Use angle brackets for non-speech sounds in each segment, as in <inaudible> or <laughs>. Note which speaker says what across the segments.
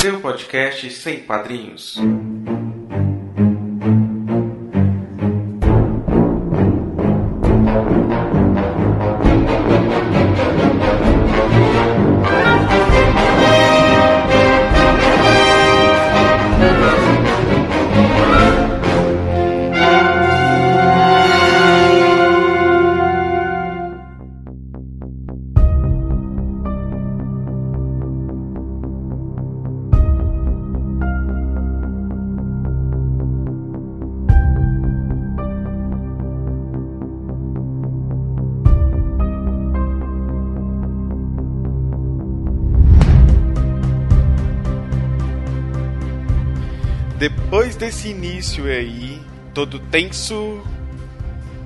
Speaker 1: Seu podcast sem padrinhos. Desse início aí, todo tenso,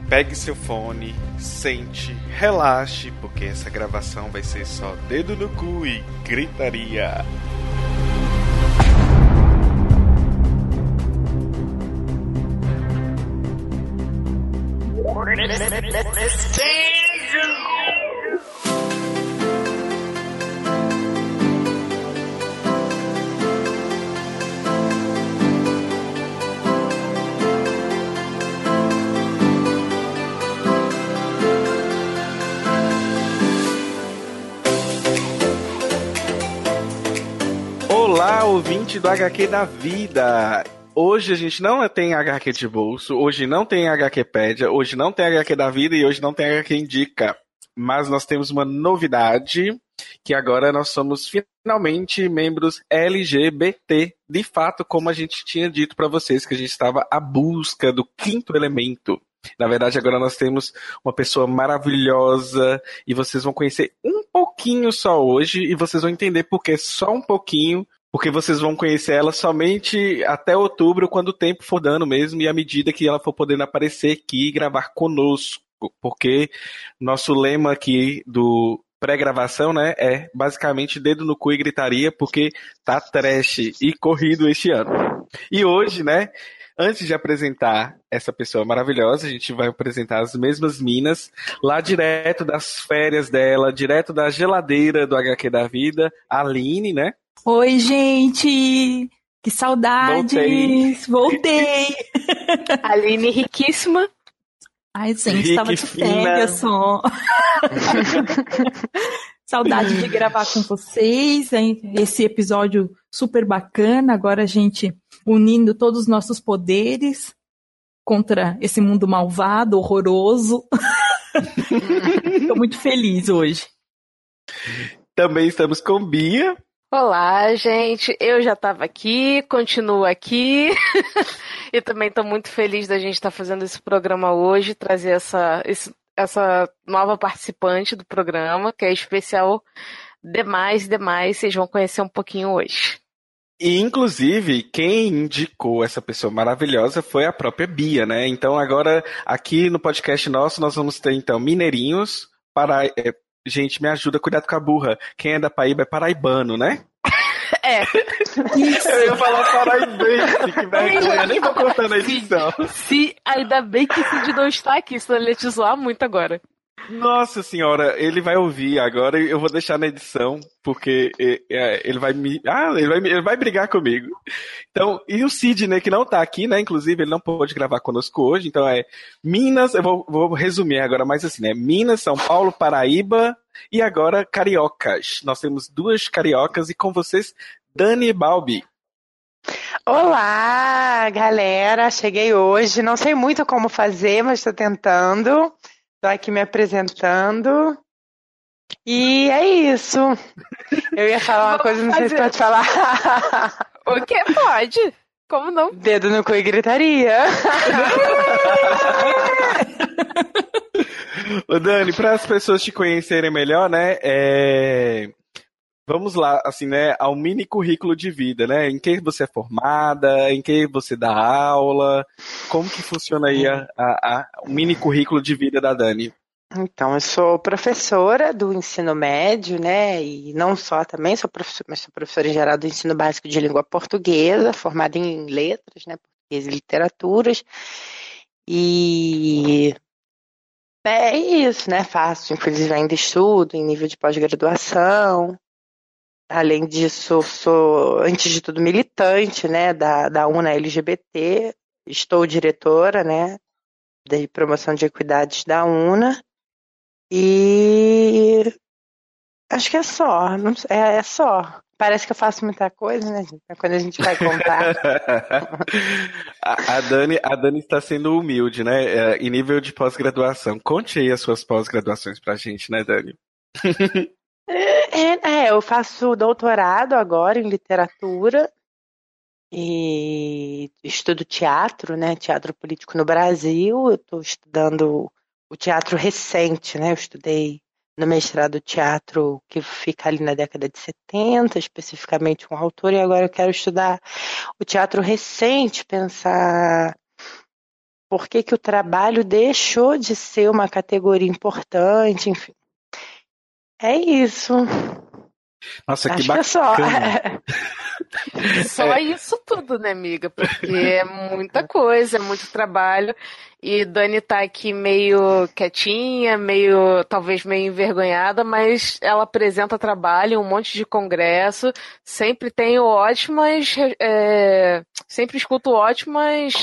Speaker 1: pegue seu fone, sente, relaxe, porque essa gravação vai ser só dedo no cu e gritaria. Olá, ouvinte do HQ da vida. Hoje a gente não tem HQ de bolso, hoje não tem HQpedia, hoje não tem HQ da vida e hoje não tem HQ indica. Mas nós temos uma novidade, que agora nós somos finalmente membros LGBT, de fato, como a gente tinha dito para vocês que a gente estava à busca do quinto elemento. Na verdade, agora nós temos uma pessoa maravilhosa e vocês vão conhecer um pouquinho só hoje e vocês vão entender por que só um pouquinho, porque vocês vão conhecer ela somente até outubro, quando o tempo for dando mesmo e à medida que ela for podendo aparecer aqui e gravar conosco, porque nosso lema aqui do pré-gravação, né, é basicamente dedo no cu e gritaria, porque tá trash e corrido este ano. E hoje, né, Antes de apresentar essa pessoa maravilhosa, a gente vai apresentar as mesmas minas, lá direto das férias dela, direto da geladeira do HQ da vida, a Aline, né?
Speaker 2: Oi, gente! Que saudades! Voltei! <laughs>
Speaker 3: Aline riquíssima.
Speaker 2: Ai, gente,
Speaker 1: Rique
Speaker 2: tava de férias só. <laughs> Saudade de gravar com vocês, hein? Esse episódio super bacana. Agora a gente unindo todos os nossos poderes contra esse mundo malvado, horroroso. <laughs> Tô muito feliz hoje.
Speaker 1: Também estamos com Bia.
Speaker 3: Olá, gente. Eu já estava aqui, continuo aqui. <laughs> e também estou muito feliz da gente estar fazendo esse programa hoje, trazer essa, essa nova participante do programa, que é especial demais, demais. Vocês vão conhecer um pouquinho hoje.
Speaker 1: E, inclusive, quem indicou essa pessoa maravilhosa foi a própria Bia, né? Então, agora, aqui no podcast nosso, nós vamos ter, então, mineirinhos, para... gente, me ajuda, cuidado com a burra. Quem é da Paraíba é paraibano, né? <laughs>
Speaker 3: É, <laughs>
Speaker 1: Eu ia falar paraibense, que vergonha. Nem vou cortar na edição.
Speaker 3: se ainda bem que Cid não está aqui, senão ele ia te zoar muito agora.
Speaker 1: Nossa senhora, ele vai ouvir agora eu vou deixar na edição, porque é, ele vai me. Ah, ele vai, ele vai brigar comigo. Então, e o Sidney, que não tá aqui, né? Inclusive, ele não pôde gravar conosco hoje, então é Minas, eu vou, vou resumir agora mais assim, né? Minas, São Paulo, Paraíba e agora Cariocas. Nós temos duas cariocas e com vocês, Dani Balbi.
Speaker 4: Olá, galera! Cheguei hoje. Não sei muito como fazer, mas estou tentando. Estou aqui me apresentando. E é isso. Eu ia falar uma coisa, não sei se pode falar.
Speaker 3: O que pode? Como não?
Speaker 4: Dedo no cu e gritaria.
Speaker 1: Ô Dani, para as pessoas te conhecerem melhor, né? é, vamos lá, assim, né, ao mini currículo de vida, né? Em que você é formada, em que você dá aula, como que funciona aí a, a, a, o mini currículo de vida da Dani?
Speaker 4: Então, eu sou professora do ensino médio, né? E não só também, sou professora, mas sou professora em geral do ensino básico de língua portuguesa, formada em letras, né? Português e literaturas. E é isso, né? Faço, inclusive ainda estudo em nível de pós-graduação. Além disso, sou, antes de tudo, militante, né? Da, da UNA LGBT. Estou diretora, né? De promoção de equidades da UNA. E acho que é só, não, é, é só. Parece que eu faço muita coisa, né, gente? Quando a gente vai contar. <laughs>
Speaker 1: a, a, Dani, a Dani está sendo humilde, né? É, em nível de pós-graduação. Conte aí as suas pós-graduações pra gente, né, Dani?
Speaker 4: É, eu faço doutorado agora em literatura e estudo teatro, né? Teatro político no Brasil. Eu estou estudando o teatro recente, né? Eu estudei no mestrado teatro que fica ali na década de 70, especificamente um autor, e agora eu quero estudar o teatro recente, pensar por que, que o trabalho deixou de ser uma categoria importante, enfim. É isso.
Speaker 1: Nossa, Acho que bacana. Que é só. <laughs>
Speaker 3: Só é. isso tudo, né, amiga? Porque é muita coisa, é muito trabalho. E Dani tá aqui meio quietinha, meio, talvez meio envergonhada, mas ela apresenta trabalho em um monte de congresso, sempre tenho ótimas, é, sempre escuto ótimas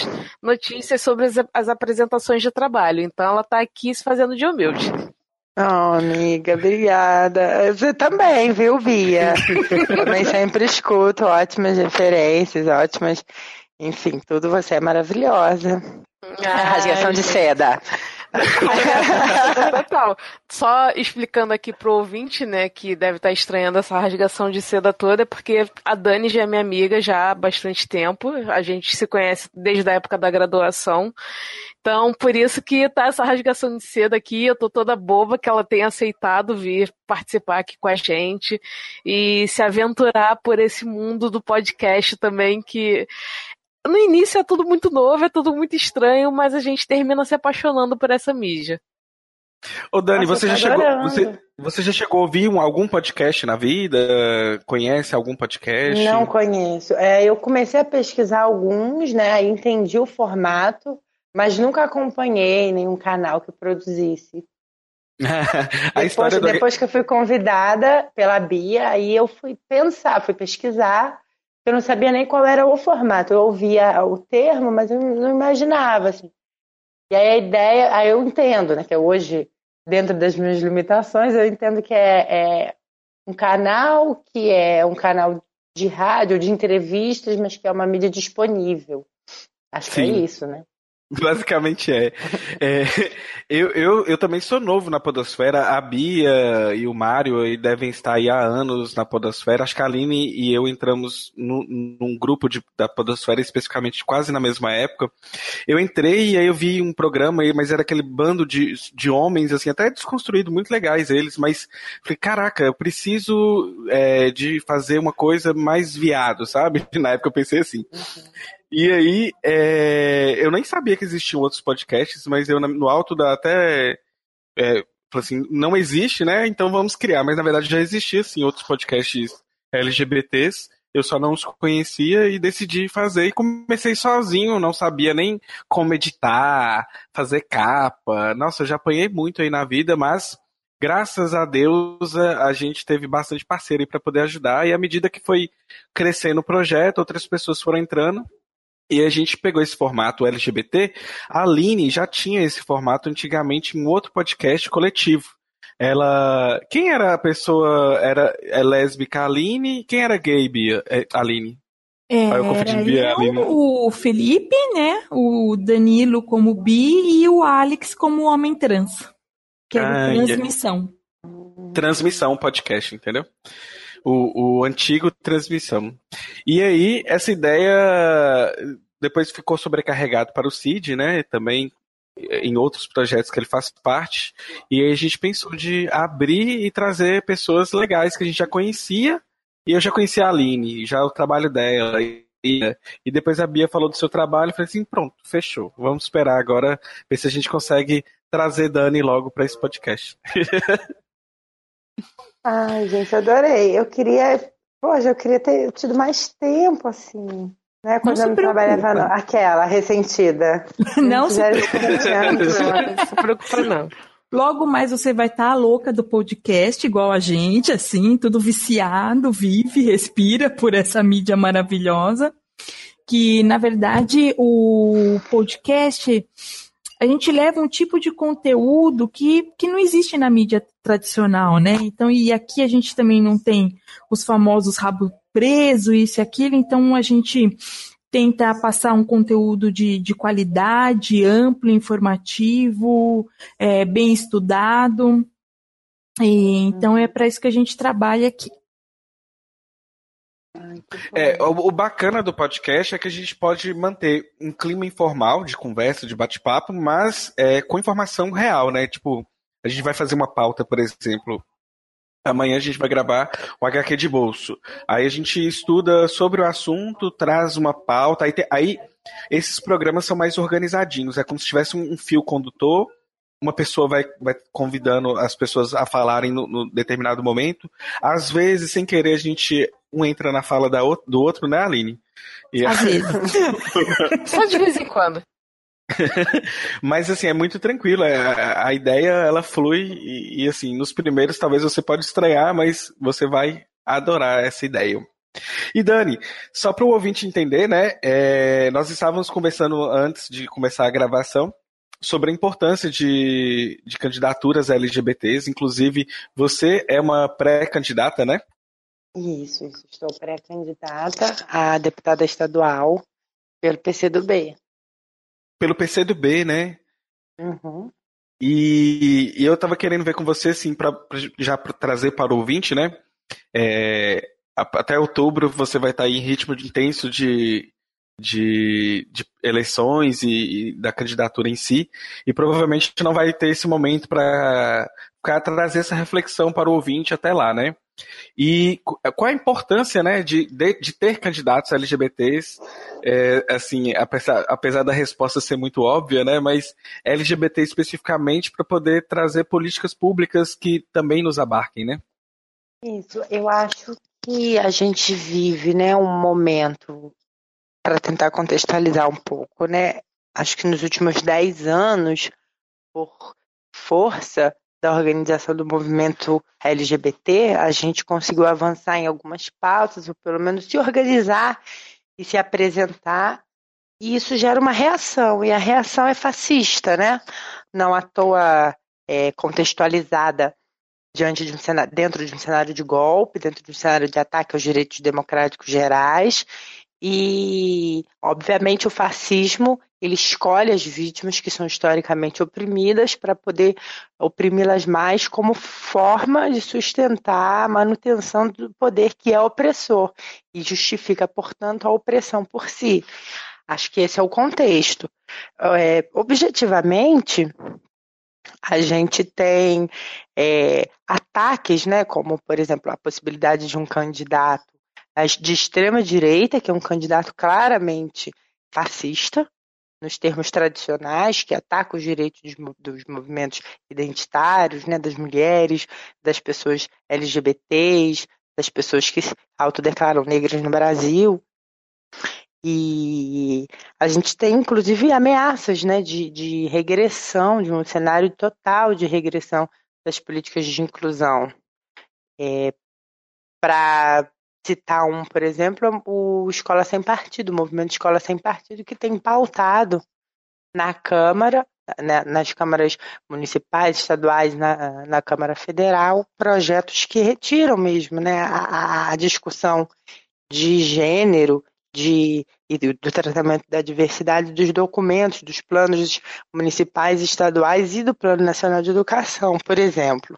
Speaker 3: notícias sobre as, as apresentações de trabalho. Então ela tá aqui se fazendo de humilde.
Speaker 4: Oh, amiga, obrigada. Você também, viu, Bia? também sempre escuto ótimas referências, ótimas. Enfim, tudo você é maravilhosa. Ah, rasgação de seda. <laughs>
Speaker 3: Total. Só explicando aqui pro ouvinte, né, que deve estar estranhando essa rasgação de seda toda, é porque a Dani já é minha amiga já há bastante tempo. A gente se conhece desde a época da graduação. Então, por isso que tá essa rasgação de seda aqui. Eu tô toda boba que ela tenha aceitado vir participar aqui com a gente e se aventurar por esse mundo do podcast também, que no início é tudo muito novo, é tudo muito estranho, mas a gente termina se apaixonando por essa mídia.
Speaker 1: Ô Dani, Nossa, você já chegou, você, você já chegou a ouvir um, algum podcast na vida? Conhece algum podcast?
Speaker 4: Não conheço. É, eu comecei a pesquisar alguns, né? Aí entendi o formato, mas nunca acompanhei nenhum canal que produzisse. <laughs> depois, do... depois que eu fui convidada pela Bia, aí eu fui pensar, fui pesquisar eu não sabia nem qual era o formato. Eu ouvia o termo, mas eu não imaginava, assim. E aí a ideia, aí eu entendo, né, que hoje, dentro das minhas limitações, eu entendo que é, é um canal que é um canal de rádio, de entrevistas, mas que é uma mídia disponível. Acho Sim. que é isso, né? <laughs>
Speaker 1: Basicamente é. é eu, eu, eu também sou novo na Podosfera. A Bia e o Mário devem estar aí há anos na Podosfera. Acho que a Aline e eu entramos no, num grupo de, da Podosfera especificamente quase na mesma época. Eu entrei e aí eu vi um programa mas era aquele bando de, de homens, assim, até desconstruído, muito legais eles, mas falei, caraca, eu preciso é, de fazer uma coisa mais viado, sabe? <laughs> Na época eu pensei assim. Uhum. E aí, é, eu nem sabia que existiam outros podcasts, mas eu no alto da até é, assim, não existe, né? Então vamos criar. Mas na verdade já existia sim outros podcasts LGBTs. Eu só não os conhecia e decidi fazer e comecei sozinho, não sabia nem como editar, fazer capa. Nossa, eu já apanhei muito aí na vida, mas graças a Deus a gente teve bastante parceiro aí para poder ajudar e à medida que foi crescendo o projeto, outras pessoas foram entrando e a gente pegou esse formato LGBT. A Aline já tinha esse formato antigamente em outro podcast coletivo. Ela. Quem era a pessoa? Era é lésbica Aline? Quem era gay, Bia? É, Aline?
Speaker 2: É, eu confundi Bia Aline. O Felipe, né? O Danilo como bi e o Alex como homem trans. Que era ah, transmissão.
Speaker 1: É... Transmissão podcast, entendeu? O, o antigo transmissão. E aí, essa ideia depois ficou sobrecarregado para o Cid, né? Também em outros projetos que ele faz parte. E aí a gente pensou de abrir e trazer pessoas legais que a gente já conhecia. E eu já conhecia a Aline, já o trabalho dela. E, e depois a Bia falou do seu trabalho. e falei assim: pronto, fechou. Vamos esperar agora ver se a gente consegue trazer Dani logo para esse podcast. <laughs>
Speaker 4: Ai, gente, adorei. Eu queria. Poxa, eu queria ter tido mais tempo, assim. Né, quando não eu trabalhava no... aquela ressentida. <laughs>
Speaker 2: Não se preocupa. não se preocupa, não. Logo mais você vai estar tá louca do podcast, igual a gente, assim, tudo viciado, vive, respira por essa mídia maravilhosa. Que, na verdade, o podcast a gente leva um tipo de conteúdo que, que não existe na mídia tradicional, né? Então, e aqui a gente também não tem os famosos rabo preso, isso e aquilo, então a gente tenta passar um conteúdo de, de qualidade, amplo, informativo, é, bem estudado. E, então é para isso que a gente trabalha aqui.
Speaker 1: É, o, o, bacana do podcast é que a gente pode manter um clima informal de conversa, de bate-papo, mas é, com informação real, né? Tipo, a gente vai fazer uma pauta, por exemplo. Amanhã a gente vai gravar o HQ de bolso. Aí a gente estuda sobre o assunto, traz uma pauta. Aí, te, aí esses programas são mais organizadinhos. É como se tivesse um, um fio condutor uma pessoa vai, vai convidando as pessoas a falarem no, no, determinado momento. Às vezes, sem querer, a gente um entra na fala da, do outro, né, Aline?
Speaker 2: E Às vezes. <laughs>
Speaker 3: Só de vez em quando. <laughs>
Speaker 1: Mas assim, é muito tranquilo. É, a, a ideia ela flui e, e, assim, nos primeiros talvez você pode estranhar, mas você vai adorar essa ideia. E Dani, só para o ouvinte entender, né? É, nós estávamos conversando antes de começar a gravação sobre a importância de, de candidaturas LGBTs. Inclusive, você é uma pré-candidata, né?
Speaker 4: Isso, isso. Estou pré-candidata a deputada estadual pelo PCdoB.
Speaker 1: Pelo PCdoB, né?
Speaker 4: Uhum.
Speaker 1: E, e eu estava querendo ver com você, assim, para já pra trazer para o ouvinte, né? É, até outubro você vai estar em ritmo intenso de, de, de eleições e, e, da candidatura em si, e provavelmente não vai ter esse momento para trazer essa reflexão para o ouvinte até lá, né? E qual a importância, né, de, de, de ter candidatos LGBTs, é, assim, apesar, apesar da resposta ser muito óbvia, né, mas LGBT especificamente para poder trazer políticas públicas que também nos abarquem, né?
Speaker 4: Isso, eu acho que a gente vive, né, um momento para tentar contextualizar um pouco, né? Acho que nos últimos 10 anos, por força da organização do movimento LGBT, a gente conseguiu avançar em algumas pautas, ou pelo menos se organizar e se apresentar, e isso gera uma reação, e a reação é fascista, né? Não à toa é, contextualizada diante de um cenário, dentro de um cenário de golpe, dentro de um cenário de ataque aos direitos democráticos gerais, e, obviamente, o fascismo ele escolhe as vítimas que são historicamente oprimidas para poder oprimi-las mais como forma de sustentar a manutenção do poder que é opressor e justifica, portanto, a opressão por si. Acho que esse é o contexto. É, objetivamente, a gente tem é, ataques, né, como, por exemplo, a possibilidade de um candidato de extrema direita, que é um candidato claramente fascista, nos termos tradicionais, que ataca os direitos dos movimentos identitários, né, das mulheres, das pessoas LGBTs, das pessoas que se autodeclaram negras no Brasil. E a gente tem, inclusive, ameaças né, de, de regressão, de um cenário total de regressão das políticas de inclusão. É, Para citar um, por exemplo, o Escola Sem Partido, o movimento Escola Sem Partido, que tem pautado na Câmara, né, nas câmaras municipais, estaduais, na, na Câmara Federal, projetos que retiram mesmo né, a, a discussão de gênero de, e do, do, tratamento da diversidade dos documentos, dos planos municipais, estaduais e do Plano Nacional de Educação, por exemplo.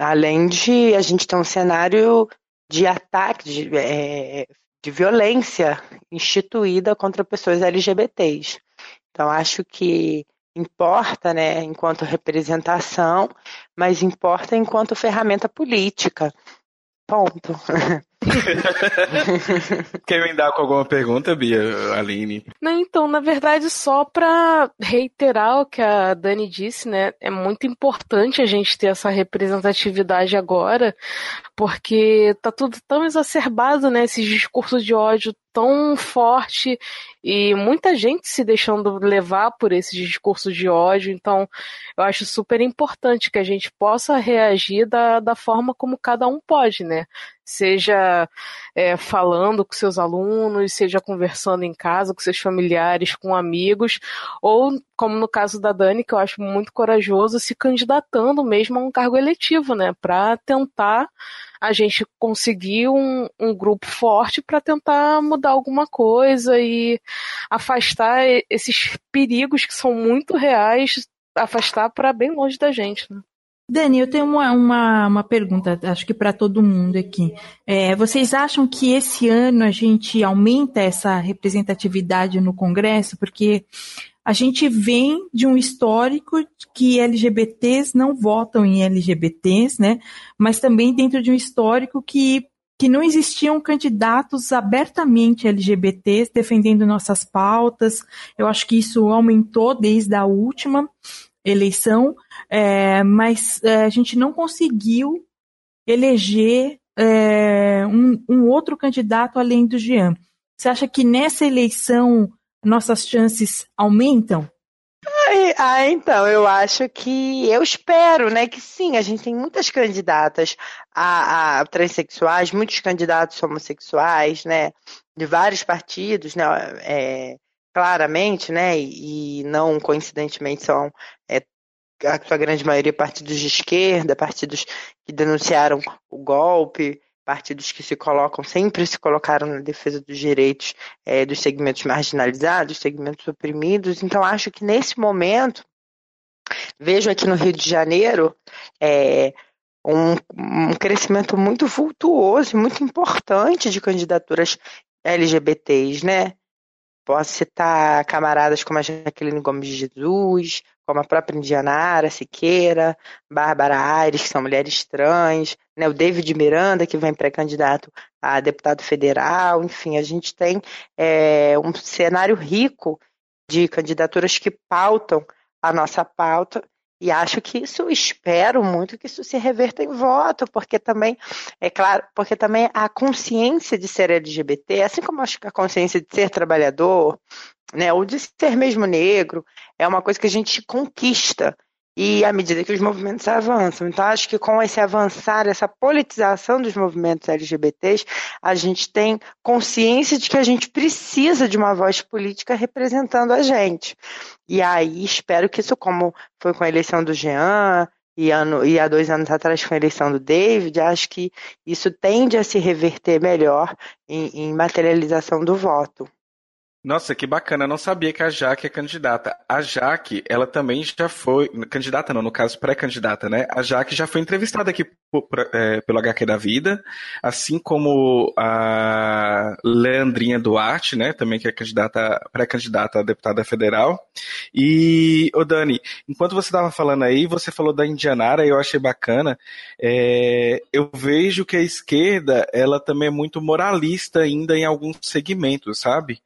Speaker 4: Além de a gente ter um cenário de ataque, de, é, de violência instituída contra pessoas LGBTs. Então, acho que importa, né, enquanto representação, mas importa enquanto ferramenta política. Ponto. <laughs> <laughs>
Speaker 1: Quer emendar com alguma pergunta, Bia, Aline?
Speaker 3: Não, então, na verdade, só para reiterar o que a Dani disse, né? É muito importante a gente ter essa representatividade agora, porque tá tudo tão exacerbado, né? Esses discursos de ódio tão forte e muita gente se deixando levar por esse discurso de ódio. Então, eu acho super importante que a gente possa reagir da, da forma como cada um pode, né? Seja é, falando com seus alunos, seja conversando em casa com seus familiares, com amigos, ou, como no caso da Dani, que eu acho muito corajoso, se candidatando mesmo a um cargo eletivo, né? Para tentar a gente conseguir um, um grupo forte para tentar mudar alguma coisa e afastar esses perigos que são muito reais, afastar para bem longe da gente. Né?
Speaker 2: Dani, eu tenho uma, uma, uma pergunta, acho que para todo mundo aqui. É, vocês acham que esse ano a gente aumenta essa representatividade no Congresso? Porque a gente vem de um histórico que LGBTs não votam em LGBTs, né? Mas também dentro de um histórico que, que não existiam candidatos abertamente LGBTs defendendo nossas pautas. Eu acho que isso aumentou desde a última eleição, é, mas é, a gente não conseguiu eleger é, um, um outro candidato além do Jean. Você acha que nessa eleição nossas chances aumentam?
Speaker 4: Ah, então, eu acho que, eu espero, né, que sim, a gente tem muitas candidatas a, a transexuais, muitos candidatos homossexuais, né, de vários partidos, né, é, claramente, né, e, não coincidentemente são é, a sua grande maioria partidos de esquerda, partidos que denunciaram o golpe, partidos que se colocam, sempre se colocaram na defesa dos direitos é, dos segmentos marginalizados, segmentos oprimidos. Então, acho que nesse momento, vejo aqui no Rio de Janeiro é, um, um crescimento muito vultuoso, muito importante de candidaturas LGBTs, né? Posso citar camaradas como a Jaqueline Gomes de Jesus, como a própria Indianara Siqueira, Bárbara Aires, que são mulheres trans, né, o David Miranda, que vem pré-candidato a deputado federal, enfim, a gente tem é, um cenário rico de candidaturas que pautam a nossa pauta e acho que isso, espero muito que isso se reverta em voto, porque também, é claro, porque também a consciência de ser LGBT, assim como acho que a consciência de ser trabalhador, né, ou de ser mesmo negro, é uma coisa que a gente conquista e à medida que os movimentos avançam. Então, acho que com esse avançar, essa politização dos movimentos LGBTs, a gente tem consciência de que a gente precisa de uma voz política representando a gente. E aí, espero que isso, como foi com a eleição do Jean, e, ano, e há dois anos atrás com a eleição do David, acho que isso tende a se reverter melhor em, em materialização do voto.
Speaker 1: Nossa, que bacana. Eu não sabia que a Jaque é candidata. A Jaque, ela também já foi. Candidata, não, no caso, pré-candidata, né? A Jaque já foi entrevistada aqui por, é, pelo HQ da Vida, assim como a Leandrinha Duarte, né? Também que é candidata, pré-candidata a deputada federal. E, ô Dani, enquanto você estava falando aí, você falou da Indianara, eu achei bacana. É, eu vejo que a esquerda, ela também é muito moralista ainda em alguns segmentos, sabe?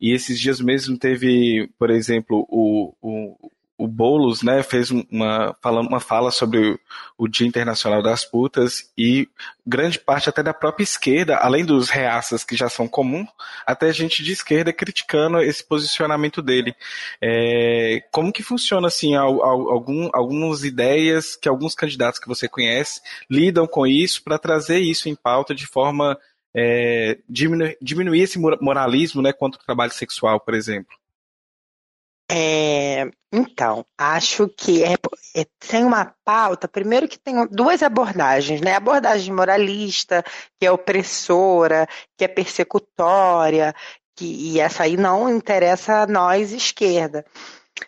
Speaker 1: E esses dias mesmo teve, por exemplo, o, o, o Boulos né, fez uma, uma fala sobre o, Dia Internacional das Putas e grande parte até da própria esquerda, além dos reaças que já são comuns, até gente de esquerda criticando esse posicionamento dele. É, como que funciona assim, algum, algumas ideias que alguns candidatos que você conhece lidam com isso para trazer isso em pauta de forma é, diminuir, diminuir esse moralismo né, contra o trabalho sexual, por exemplo?
Speaker 4: É, então, acho que é, é, tem uma pauta, primeiro que tem duas abordagens, né? A abordagem moralista, que é opressora, que é persecutória, que, e essa aí não interessa a nós, esquerda.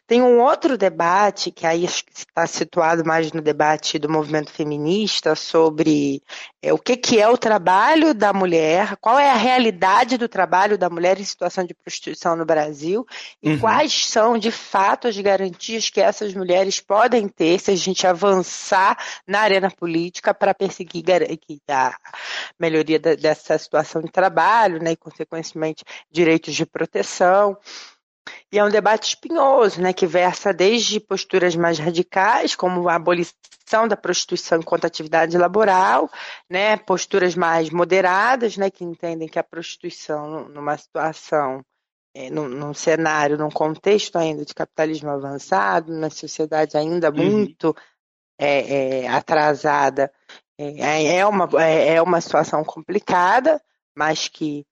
Speaker 4: Tem um outro debate, que aí está situado mais no debate do movimento feminista, sobre é, o que, que é o trabalho da mulher, qual é a realidade do trabalho da mulher em situação de prostituição no Brasil e uhum. quais são, de fato, as garantias que essas mulheres podem ter se a gente avançar na arena política para perseguir a melhoria dessa situação de trabalho né, e, consequentemente, direitos de proteção. E é um debate espinhoso, né, que versa desde posturas mais radicais, como a abolição da prostituição enquanto atividade laboral, né, posturas mais moderadas, né, que entendem que a prostituição, numa situação, é, num, num, cenário, num contexto ainda de capitalismo avançado, na sociedade ainda uhum. muito é, é, atrasada, é, uma, é, uma situação complicada, mas que,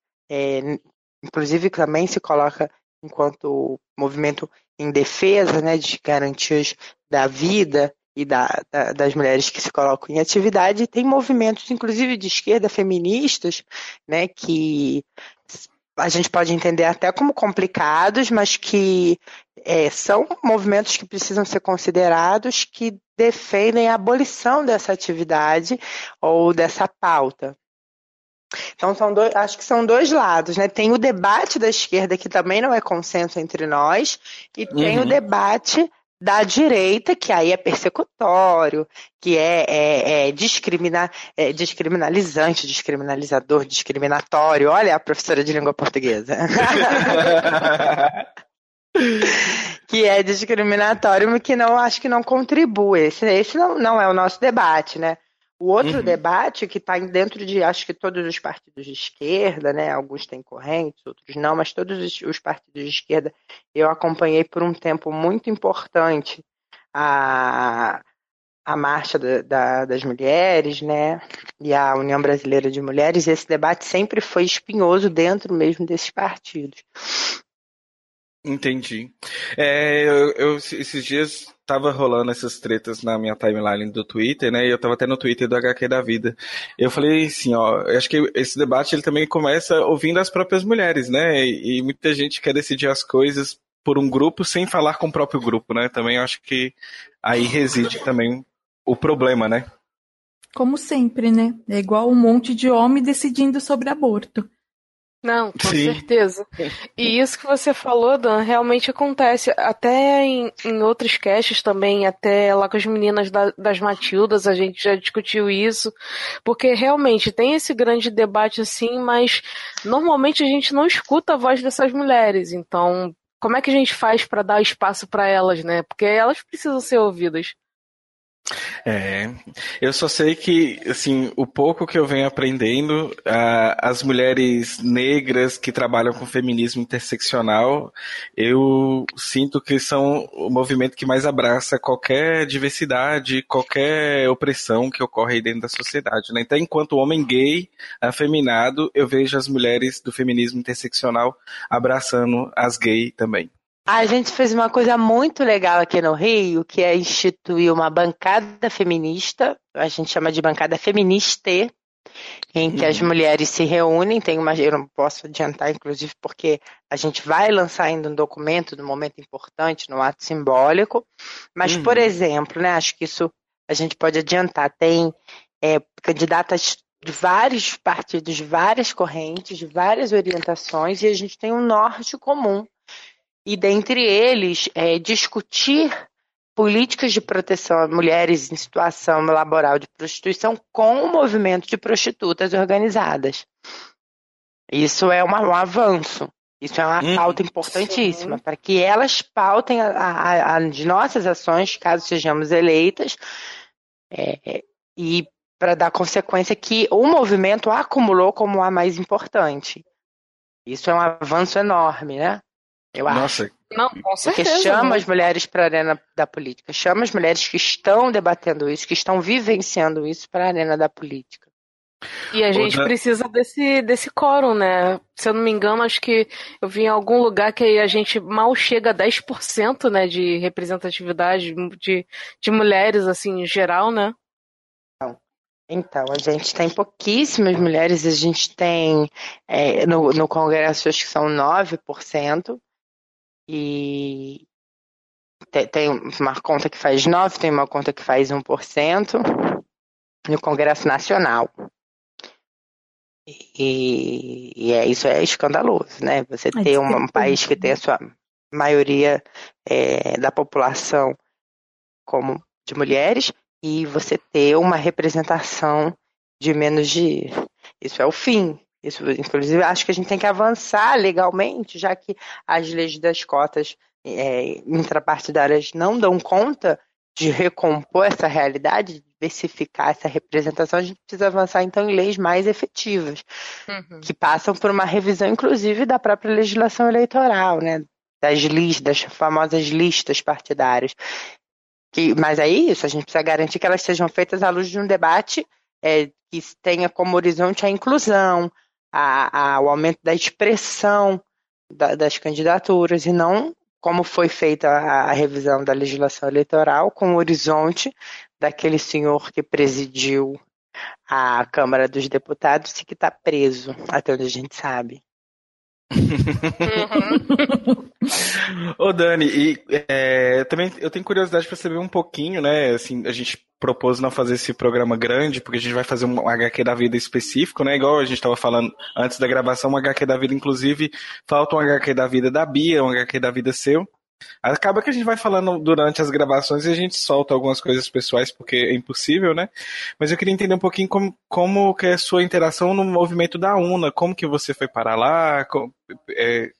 Speaker 4: inclusive, também se coloca enquanto movimento em defesa né, de garantias da vida e da, da, das mulheres que se colocam em atividade, tem movimentos, inclusive de esquerda, feministas, né, que a gente pode entender até como complicados, mas que é, são movimentos que precisam ser considerados que defendem a abolição dessa atividade ou dessa pauta. Então são dois, acho que são dois lados, né? Tem o debate da esquerda que também não é consenso entre nós e tem uhum. o debate da direita, que aí é persecutório, que é, é, é, discrimina, é discriminalizante, discriminalizador, discriminatório. Olha a professora de língua portuguesa. <laughs> que é discriminatório, mas que não acho que não contribui. Esse, esse não, não é o nosso debate, né? O outro uhum. debate que está dentro de, acho que todos os partidos de esquerda, né? Alguns têm correntes, outros não, mas todos os partidos de esquerda eu acompanhei por um tempo muito importante a, a marcha da, da, das mulheres, né? E a União Brasileira de Mulheres. E esse debate sempre foi espinhoso dentro mesmo desses partidos.
Speaker 1: Entendi. É, eu, eu, esses dias tava rolando essas tretas na minha timeline do Twitter, né? E eu tava até no Twitter do HQ da vida. Eu falei assim, ó, acho que esse debate ele também começa ouvindo as próprias mulheres, né? E, e muita gente quer decidir as coisas por um grupo sem falar com o próprio grupo, né? Também acho que aí reside também o problema, né?
Speaker 2: Como sempre, né? É igual um monte de homem decidindo sobre aborto.
Speaker 3: Não, com Sim. certeza. E isso que você falou, Dan, realmente acontece. Até em, em outros casts também, até lá com as meninas da, das Matildas, a gente já discutiu isso. Porque realmente tem esse grande debate assim, mas normalmente a gente não escuta a voz dessas mulheres. Então, como é que a gente faz para dar espaço para elas, né? Porque elas precisam ser ouvidas.
Speaker 1: É, eu só sei que, assim, o pouco que eu venho aprendendo, uh, as mulheres negras que trabalham com feminismo interseccional, eu sinto que são o movimento que mais abraça qualquer diversidade, qualquer opressão que ocorre aí dentro da sociedade. Né? Então, enquanto homem gay, afeminado, eu vejo as mulheres do feminismo interseccional abraçando as gays também.
Speaker 4: A gente fez uma coisa muito legal aqui no Rio, que é instituir uma bancada feminista, a gente chama de bancada feministe, em que uhum. as mulheres se reúnem. Tem uma, eu não posso adiantar, inclusive, porque a gente vai lançar ainda um documento num momento importante, no ato simbólico. Mas, uhum. por exemplo, né, acho que isso a gente pode adiantar. Tem é, candidatas de vários partidos, de várias correntes, de várias orientações, e a gente tem um norte comum e dentre eles é, discutir políticas de proteção a mulheres em situação laboral de prostituição com o movimento de prostitutas organizadas. Isso é uma, um avanço. Isso é uma hum, pauta importantíssima sim. para que elas pautem as nossas ações, caso sejamos eleitas, é, e para dar consequência que o movimento acumulou como a mais importante. Isso é um avanço enorme, né? Eu Nossa. acho.
Speaker 3: Não, com certeza.
Speaker 4: Porque chama as mulheres para a arena da política, chama as mulheres que estão debatendo isso, que estão vivenciando isso para a arena da política.
Speaker 3: E a gente precisa desse, desse quórum, né? Se eu não me engano, acho que eu vi em algum lugar que a gente mal chega a 10% né, de representatividade de, de mulheres, assim, em geral, né?
Speaker 4: Então, a gente tem pouquíssimas mulheres, a gente tem é, no, no Congresso acho que são 9%, e, tem uma conta que faz 9%, tem uma conta que faz 1% no Congresso Nacional. E, e é, isso é escandaloso, né? Você ter um, um país que tem a sua maioria é, da população como de mulheres e você ter uma representação de menos de. Isso é o fim. Isso, inclusive, acho que a gente tem que avançar legalmente, já que as leis das cotas é, intrapartidárias não dão conta de recompor essa realidade, diversificar essa representação, a gente precisa avançar então em leis mais efetivas, uhum. que passam por uma revisão, inclusive, da própria legislação eleitoral, né? Das listas, das famosas listas partidárias. Que, mas é isso, a gente precisa garantir que elas sejam feitas à luz de um debate é, que tenha como horizonte a inclusão, a, a, o aumento da expressão da, das candidaturas e não como foi feita a, a, revisão da legislação eleitoral com o horizonte daquele senhor que presidiu a Câmara dos Deputados e que está preso, até onde a gente sabe.
Speaker 1: Uhum. <laughs> Ô Dani, e é, também eu tenho curiosidade para saber um pouquinho, né? Assim, a gente propôs não fazer esse programa grande, porque a gente vai fazer um HQ da vida específico, né? Igual a gente estava falando antes da gravação, um HQ da vida, inclusive, falta um HQ da vida da Bia, um HQ da vida seu. Acaba que a gente vai falando durante as gravações e a gente solta algumas coisas pessoais, porque é impossível, né? Mas eu queria entender um pouquinho como, como que é a sua interação no movimento da UNA, como que você foi para lá, como, é,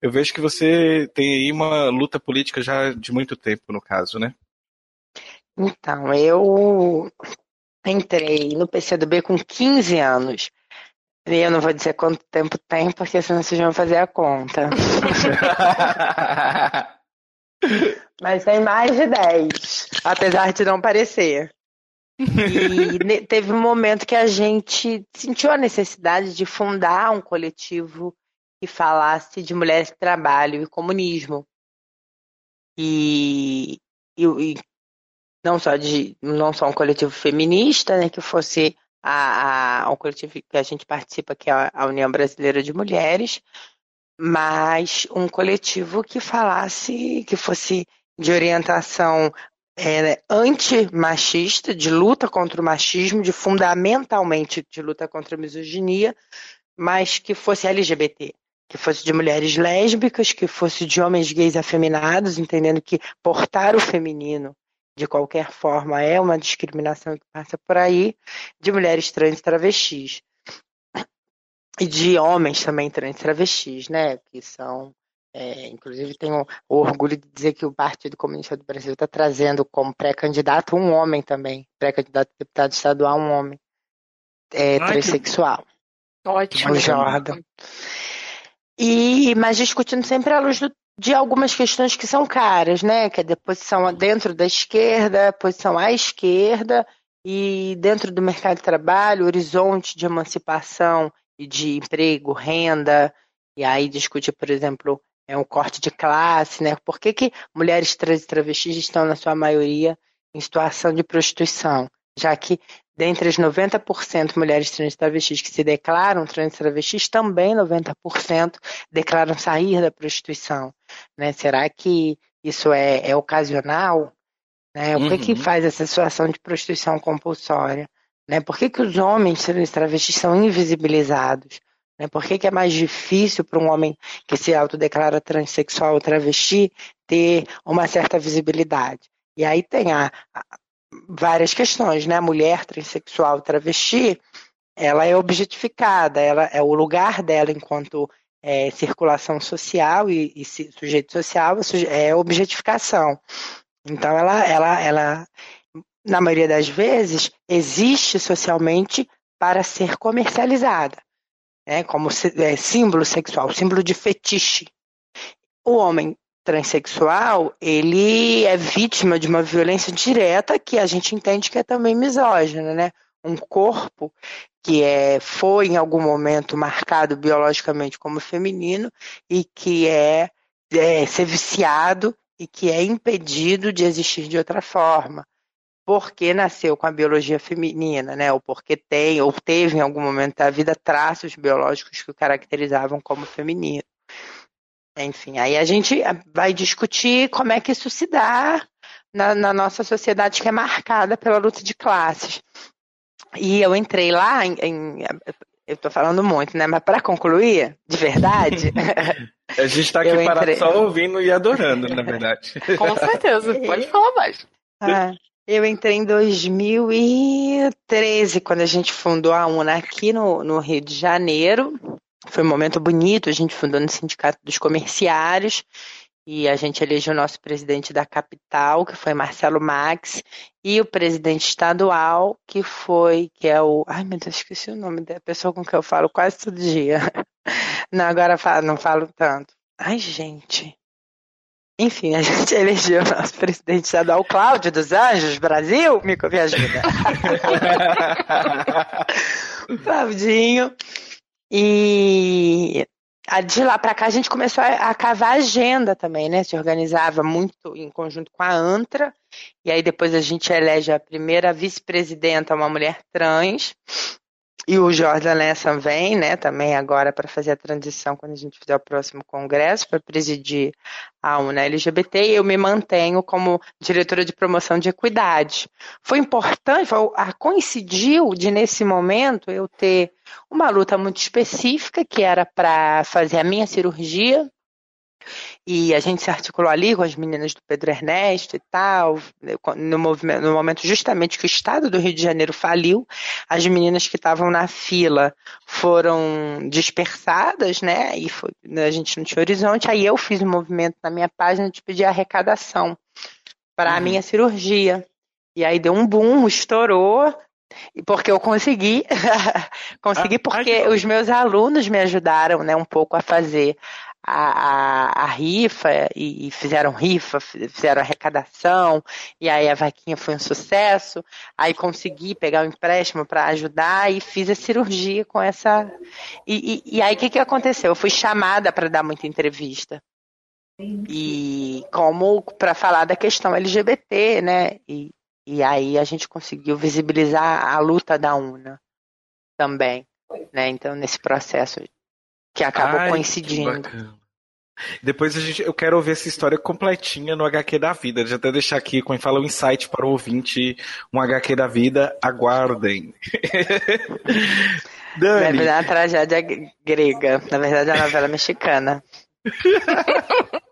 Speaker 1: eu vejo que você tem aí uma luta política já de muito tempo, no caso, né?
Speaker 4: Então, eu entrei no PCdoB com 15 anos. E eu não vou dizer quanto tempo tem, porque senão vocês vão fazer a conta. <laughs> Mas tem mais de 10, apesar de não parecer. E <laughs> teve um momento que a gente sentiu a necessidade de fundar um coletivo que falasse de mulheres de trabalho e comunismo. E, e, e não só de não só um coletivo feminista, né, que fosse a, a, um coletivo que a gente participa, que é a União Brasileira de Mulheres, mas um coletivo que falasse, que fosse de orientação é, antimachista, de luta contra o machismo, de fundamentalmente de luta contra a misoginia, mas que fosse LGBT, que fosse de mulheres lésbicas, que fosse de homens gays afeminados, entendendo que portar o feminino de qualquer forma é uma discriminação que passa por aí, de mulheres trans e travestis. E de homens também trans e travestis, né? Que são. É, inclusive, tenho o orgulho de dizer que o Partido Comunista do Brasil está trazendo como pré-candidato um homem também, pré-candidato a deputado estadual, um homem é, Ai, transexual.
Speaker 3: Que... Ótimo.
Speaker 4: O Jordan. E, mas discutindo sempre à luz do, de algumas questões que são caras, né? Que é a posição dentro da esquerda, posição à esquerda e dentro do mercado de trabalho, horizonte de emancipação e de emprego, renda. E aí discute, por exemplo, é um corte de classe, né? Por que, que mulheres trans e travestis estão, na sua maioria, em situação de prostituição? Já que Dentre as 90% mulheres trans travestis que se declaram trans travestis, também 90% declaram sair da prostituição. Né? Será que isso é, é ocasional? Né? O uhum. que, que uhum. faz essa situação de prostituição compulsória? Né? Por que, que os homens trans travestis são invisibilizados? Né? Por que, que é mais difícil para um homem que se autodeclara transexual ou travesti ter uma certa visibilidade? E aí tem a, várias questões, né? A mulher transexual travesti, ela é objetificada, ela é o lugar dela enquanto é, circulação social e, e, sujeito social é objetificação. Então ela, ela, ela, na maioria das vezes, existe socialmente para ser comercializada, né? Como é, símbolo sexual, símbolo de fetiche. O homem transexual, ele é vítima de uma violência direta que a gente entende que é também misógina, né? Um corpo que é, foi em algum momento marcado biologicamente como feminino e que é, é ser viciado e que é impedido de existir de outra forma porque nasceu com a biologia feminina, né? Ou porque tem, ou teve em algum momento da vida traços biológicos que o caracterizavam como feminino. Enfim, aí a gente vai discutir como é que isso se dá na, na nossa sociedade que é marcada pela luta de classes. E eu entrei lá em, em eu tô falando muito, né? Mas para concluir, de verdade. <laughs>
Speaker 1: a gente está aqui parado entrei... só ouvindo e adorando, na verdade. <laughs>
Speaker 3: Com certeza, pode falar mais. <laughs>
Speaker 4: Ah, eu entrei em 2013, quando a gente fundou a UNA aqui no, no Rio de Janeiro. Foi um momento bonito, a gente fundou no Sindicato dos Comerciários e a gente elegeu o nosso presidente da capital, que foi Marcelo Max, e o presidente estadual, que foi, que é o. Ai, meu Deus, esqueci o nome da pessoa com que eu falo quase todo dia. <laughs> Não, agora não falo tanto. Ai, gente. Enfim, a <laughs> gente elegeu o nosso presidente estadual, Cláudio dos Anjos, Brasil. Me, me ajuda. <laughs> Claudinho. E de lá para cá a gente começou a, a cavar agenda também, né? Se organizava muito em conjunto com a ANTRA, e aí depois a gente elege a primeira vice-presidenta, uma mulher trans, e o Jordan Lesson vem, né, também agora para fazer a transição quando a gente fizer o próximo congresso, para presidir a UNA LGBT, e eu me mantenho como diretora de promoção de equidade. Foi importante, foi, coincidiu de nesse momento eu ter uma luta muito específica, que era para fazer a minha cirurgia e a gente se articulou ali com as meninas do Pedro Ernesto e tal, no, movimento, no momento justamente que o estado do Rio de Janeiro faliu, as meninas que estavam na fila foram dispersadas, né? E foi, a gente não tinha horizonte. Aí eu fiz um movimento na minha página de pedir arrecadação para uhum. a minha cirurgia. E aí deu um boom, estourou, porque eu consegui, <laughs> consegui ah, porque os meus alunos me ajudaram, né, um pouco a fazer a, a, a rifa e, e, fizeram rifa, fizeram arrecadação, e aí a vaquinha foi um sucesso. Aí consegui pegar o um empréstimo para ajudar e fiz a cirurgia com essa. E, e, e aí o que, que aconteceu? Eu fui chamada para dar muita entrevista. E como para falar da questão LGBT, né? E, e aí a gente conseguiu visibilizar a luta da UNA também, né? Então nesse processo que acabou Ai, coincidindo.
Speaker 1: Depois a gente, eu quero ouvir essa história completinha no HQ da vida. Já até deixar aqui, como fala, um insight para o ouvinte, um HQ da vida, aguardem. <laughs>
Speaker 4: Dani. Na verdade, é uma tragédia grega. Na verdade, é uma novela mexicana. <laughs>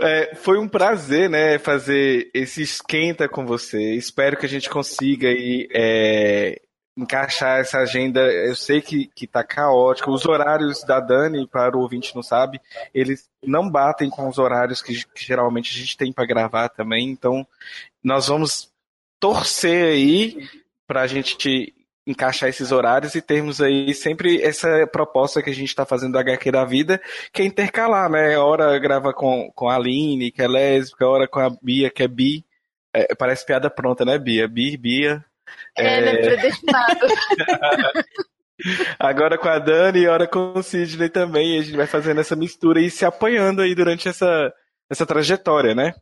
Speaker 1: É, foi um prazer, né, fazer esse esquenta com você. Espero que a gente consiga aí, é, encaixar essa agenda. Eu sei que, que tá caótico. Os horários da Dani, para o ouvinte não sabe, eles não batem com os horários que, que geralmente a gente tem para gravar também. Então, nós vamos torcer aí para a gente encaixar esses horários e termos aí sempre essa proposta que a gente está fazendo do HQ da vida, que é intercalar, né? Hora grava com, com a Aline, que é lésbica, hora com a Bia, que é bi. É, parece piada pronta, né, Bia? Bi, Bia,
Speaker 3: é, ele é predestinado. <laughs>
Speaker 1: Agora com a Dani e hora com o Sidney também. A gente vai fazendo essa mistura e se apoiando aí durante essa, essa trajetória, né?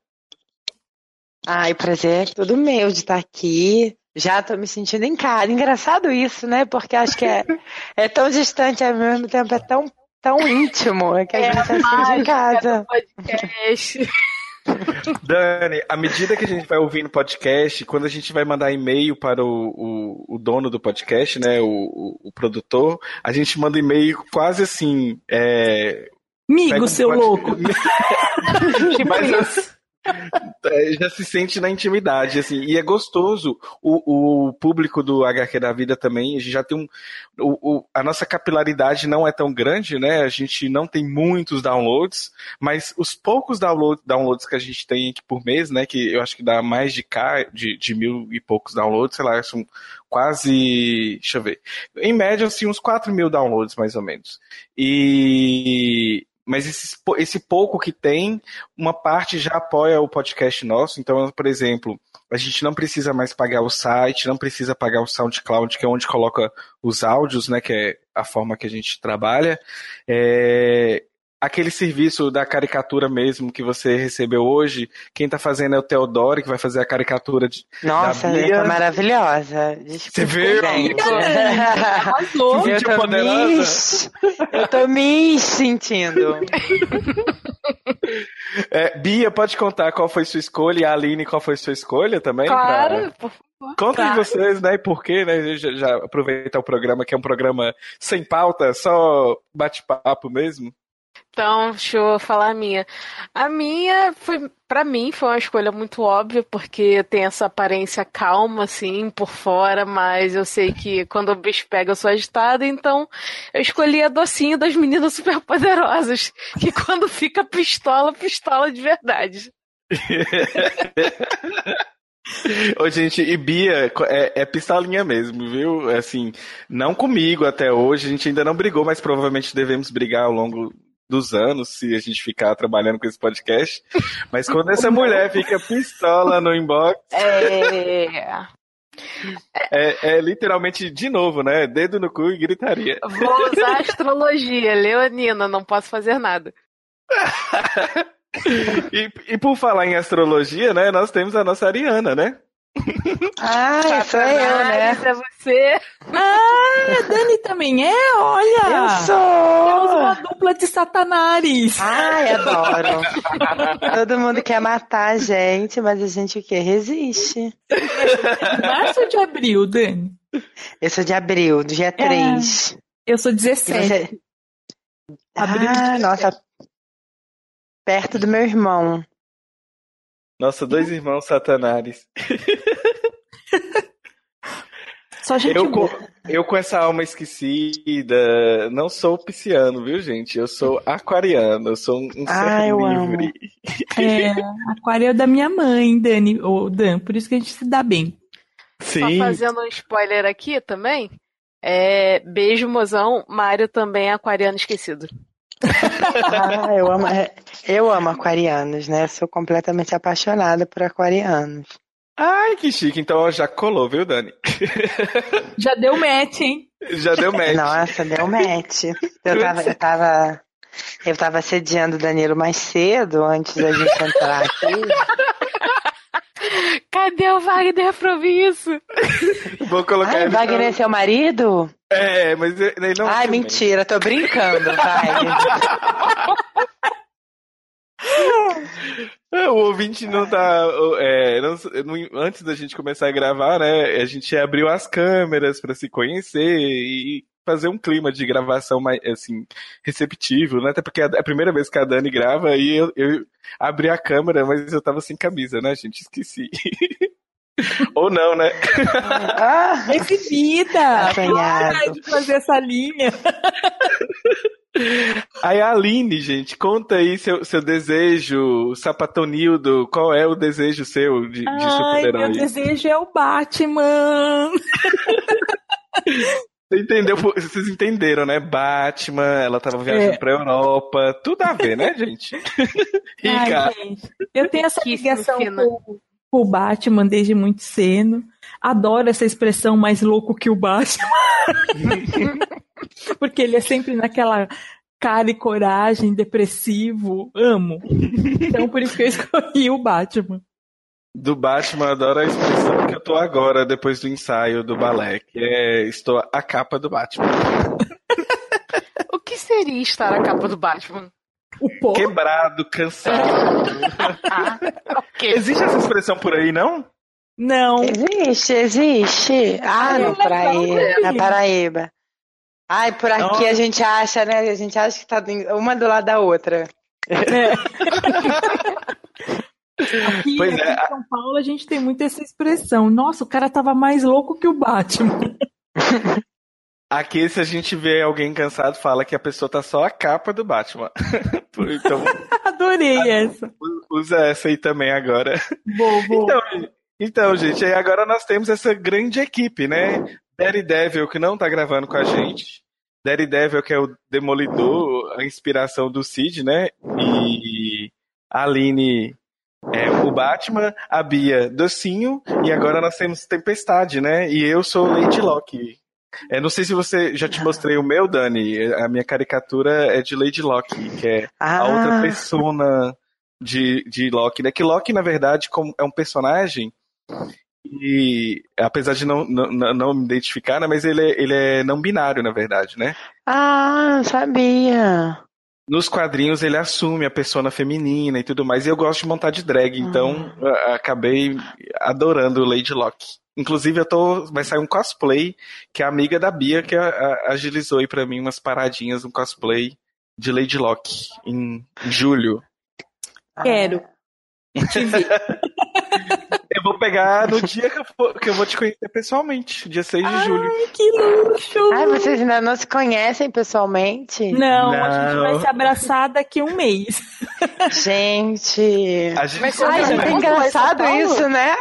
Speaker 4: Ai, o prazer é todo meu de estar aqui. Já tô me sentindo em casa. Engraçado isso, né? Porque acho que é, <laughs> é tão distante ao mesmo tempo, é tão, tão íntimo que a é gente está em casa. Podcast. <laughs>
Speaker 1: Dani, à medida que a gente vai ouvindo podcast, quando a gente vai mandar e-mail para o, o, o dono do podcast, né, o, o, o, produtor, a gente manda e-mail quase assim. É...
Speaker 2: Migo, seu louco! <laughs>
Speaker 1: Mas, é, <laughs> já se sente na intimidade, assim, e é gostoso. O, o público do HQ da vida também, a gente já tem um. O, o, a nossa capilaridade não é tão grande, né? A gente não tem muitos downloads, mas os poucos download, downloads que a gente tem aqui por mês, né? Que eu acho que dá mais de K, de, de mil e poucos downloads, sei lá, são quase. Deixa eu ver. Em média, assim, uns 4 mil downloads, mais ou menos. E mas esse, esse pouco que tem, uma parte já apoia o podcast nosso. Então, por exemplo, a gente não precisa mais pagar o site, não precisa pagar o SoundCloud, que é onde coloca os áudios, né? Que é a forma que a gente trabalha. É, aquele serviço da caricatura mesmo que você recebeu hoje, quem tá fazendo é o Teodoro, que vai fazer a caricatura de.
Speaker 4: Nossa,
Speaker 1: Bia.
Speaker 4: Tá maravilhosa.
Speaker 1: Você viu? <laughs>
Speaker 4: eu, tô me... eu tô me sentindo.
Speaker 1: É, Bia, pode contar qual foi sua escolha e a Aline qual foi sua escolha também?
Speaker 3: Claro, pra... por
Speaker 1: favor. Contem claro. vocês, né, e por quê, né? Já, já aproveitar o programa, que é um programa sem pauta, só bate-papo mesmo.
Speaker 3: Então, deixa eu falar a minha. A minha foi, para mim, foi uma escolha muito óbvia, porque tem essa aparência calma, assim, por fora, mas eu sei que quando o bicho pega eu sou agitada, então eu escolhi a docinho das meninas superpoderosas, <laughs> que quando fica pistola, pistola de verdade. <laughs>
Speaker 1: Ô, gente, e Bia é, é, pistolinha mesmo, viu? Assim, não comigo até hoje, a gente ainda não brigou, mas provavelmente devemos brigar ao longo dos anos se a gente ficar trabalhando com esse podcast. Mas quando essa mulher fica pistola no inbox.
Speaker 3: É.
Speaker 1: É, é, literalmente de novo, né? Dedo no cu e gritaria.
Speaker 3: Vou usar astrologia, Leonina, não posso fazer nada. <laughs>
Speaker 1: e, e por falar em astrologia, né? Nós temos a nossa Ariana, né?
Speaker 4: Ah, sou eu, né?
Speaker 3: É você.
Speaker 2: Ah, a Dani também é? Olha!
Speaker 4: Eu sou!
Speaker 2: Temos uma dupla de satanares.
Speaker 4: Ai, adoro. Todo mundo quer matar a gente, mas a gente o quê? Resiste.
Speaker 2: Março ou de abril, Dani?
Speaker 4: Eu sou de abril, do dia 3.
Speaker 2: É, eu sou 17. Você...
Speaker 4: Abril ah, nossa. Perto do meu irmão.
Speaker 1: Nossa, dois irmãos satanares.
Speaker 2: Só gente
Speaker 1: eu, com, eu com essa alma esquecida, não sou pisciano, viu, gente? Eu sou aquariano, eu sou um, um
Speaker 4: ah,
Speaker 1: ser
Speaker 4: eu
Speaker 1: livre.
Speaker 2: Amo. É, aquário é da minha mãe, Dani, ou Dan, por isso que a gente se dá bem.
Speaker 1: Sim.
Speaker 3: Só fazendo um spoiler aqui também. É, beijo, mozão. Mário também é aquariano esquecido.
Speaker 4: ah, eu amo, é, eu amo aquarianos, né? Sou completamente apaixonada por aquarianos.
Speaker 1: Ai, que chique. Então já colou, viu, Dani? <laughs>
Speaker 2: Já deu match, hein?
Speaker 1: Já deu match.
Speaker 4: Nossa, deu match. Eu tava, eu tava, eu tava sediando o Danilo mais cedo, antes da gente entrar aqui. <laughs>
Speaker 3: Cadê o Wagner isso? <laughs>
Speaker 1: Vou colocar
Speaker 4: Ai,
Speaker 1: ele.
Speaker 4: Wagner é seu marido?
Speaker 1: É, mas ele não.
Speaker 4: Ai, mentira, tô brincando, vai.
Speaker 1: É, <laughs> o ouvinte não tá. É, não, antes da gente começar a gravar, né? A gente abriu as câmeras para se conhecer e fazer um clima de gravação mais assim receptivo, né? Até porque é a primeira vez que a Dani grava e eu, eu abri a câmera, mas eu tava sem camisa, né, gente? Esqueci. <laughs> Ou não, né?
Speaker 2: Ah, exibida! Para de fazer essa linha. <laughs>
Speaker 1: Aí a Aline, gente, conta aí seu, seu desejo, Sapatonildo, qual é o desejo seu de, de super-herói?
Speaker 2: Meu desejo é o Batman! <laughs>
Speaker 1: Você entendeu? Vocês entenderam, né? Batman, ela tava viajando é. pra Europa, tudo a ver, né, <laughs> gente?
Speaker 2: Rica. Ai, gente, eu tenho essa ligação com o Batman desde muito cedo. Adoro essa expressão mais louco que o Batman. <laughs> Porque ele é sempre naquela cara e coragem, depressivo. Amo. Então por isso que eu escolhi o Batman.
Speaker 1: Do Batman, adoro a expressão que eu tô agora, depois do ensaio do balé, que é estou a capa do Batman. <laughs>
Speaker 3: o que seria estar a capa do Batman?
Speaker 1: O pó? Quebrado, cansado. <laughs>
Speaker 3: ah, okay.
Speaker 1: Existe essa expressão por aí, não?
Speaker 2: Não.
Speaker 4: Existe, existe. Ah, no Paraíba, na Paraíba. Ai, por aqui não. a gente acha, né? A gente acha que tá uma do lado da outra. É. <laughs>
Speaker 2: Aqui, aqui é. em São Paulo a gente tem muito essa expressão. Nossa, o cara tava mais louco que o Batman. <laughs>
Speaker 1: Aqui, se a gente vê alguém cansado, fala que a pessoa tá só a capa do Batman. <laughs> então, <laughs>
Speaker 2: Adorei essa.
Speaker 1: Usa essa aí também agora.
Speaker 2: Boa, boa.
Speaker 1: Então, então, gente, aí agora nós temos essa grande equipe, né? Daredevil, que não tá gravando com a gente. Daredevil, que é o Demolidor, a inspiração do Cid, né? E a Aline é o Batman, a Bia Docinho, e agora nós temos Tempestade, né? E eu sou Lady Locke. É, não sei se você já te mostrei o meu, Dani. A minha caricatura é de Lady Locke, que é ah. a outra persona de, de Loki, né? Que Loki, na verdade, é um personagem e apesar de não, não, não me identificar, né, mas ele é, ele é não binário, na verdade, né?
Speaker 4: Ah, sabia.
Speaker 1: Nos quadrinhos ele assume a persona feminina e tudo mais, e eu gosto de montar de drag, então ah. acabei adorando Lady Locke. Inclusive, eu tô. Vai sair um cosplay que é amiga da Bia que agilizou aí pra mim umas paradinhas, um cosplay de Lady Locke em julho.
Speaker 2: Quero. Te ver. <laughs>
Speaker 1: Eu vou pegar no dia que eu, for, que eu vou te conhecer pessoalmente, dia 6 de Ai, julho.
Speaker 2: que luxo!
Speaker 4: Ai, vocês ainda não se conhecem pessoalmente?
Speaker 2: Não, não. a gente vai se abraçar daqui a um mês.
Speaker 4: Gente. A gente Mas ai, gente, é engraçado isso, né?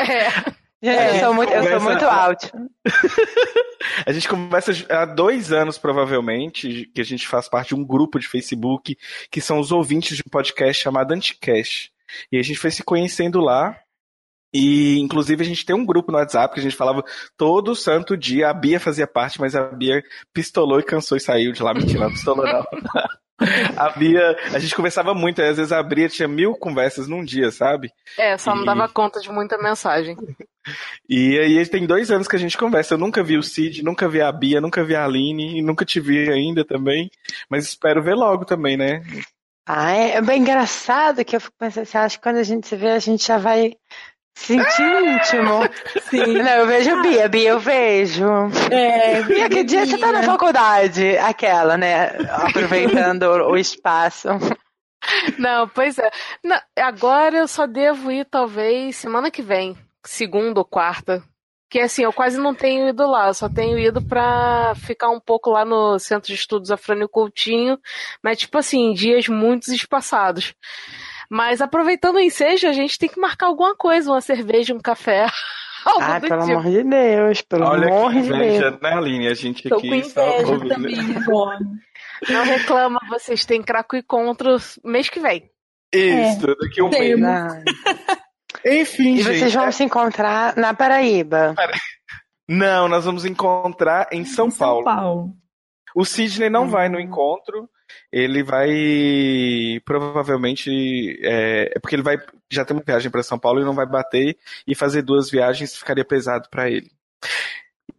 Speaker 4: É. <laughs> É, eu sou muito, eu sou muito alto. <laughs>
Speaker 1: a gente começa há dois anos, provavelmente, que a gente faz parte de um grupo de Facebook, que são os ouvintes de um podcast chamado Anticast. E a gente foi se conhecendo lá. E, inclusive, a gente tem um grupo no WhatsApp que a gente falava todo santo dia. A Bia fazia parte, mas a Bia pistolou e cansou e saiu de lá. Mentira, não pistolou não. <laughs> A Bia, a gente conversava muito, às vezes a Bia tinha mil conversas num dia, sabe?
Speaker 3: É, só e... não dava conta de muita mensagem.
Speaker 1: E aí tem dois anos que a gente conversa. Eu nunca vi o Cid, nunca vi a Bia, nunca vi a Aline, e nunca te vi ainda também. Mas espero ver logo também, né?
Speaker 4: Ah, é, é bem engraçado que eu fico pensando assim, acho que quando a gente se vê, a gente já vai sentir íntimo. Sim. Não, eu vejo Bia, Bia, eu vejo. É, Bia, que dia você tá na faculdade? Aquela, né? Aproveitando o espaço.
Speaker 3: Não, pois é. Não, agora eu só devo ir, talvez, semana que vem, segunda ou quarta. Que assim, eu quase não tenho ido lá, eu só tenho ido pra ficar um pouco lá no Centro de Estudos Afrânio Coutinho, mas tipo assim, dias muito espaçados. Mas aproveitando o ensejo, a gente tem que marcar alguma coisa, uma cerveja, um café. <laughs>
Speaker 4: Ai, pelo tipo. amor de Deus, pelo Olha amor de Deus.
Speaker 1: né, Aline? A gente
Speaker 2: Tô aqui com inveja também, <laughs>
Speaker 3: Não reclama, vocês têm Craco Encontros mês que vem.
Speaker 1: Isso, é, daqui um mês. <laughs> Enfim,
Speaker 4: e gente. E vocês vão é... se encontrar na Paraíba.
Speaker 1: Não, nós vamos encontrar em São,
Speaker 2: em
Speaker 1: Paulo.
Speaker 2: São Paulo.
Speaker 1: O Sidney não vai no hum. encontro. Ele vai provavelmente é, é porque ele vai já tem uma viagem para São Paulo e não vai bater e fazer duas viagens ficaria pesado para ele.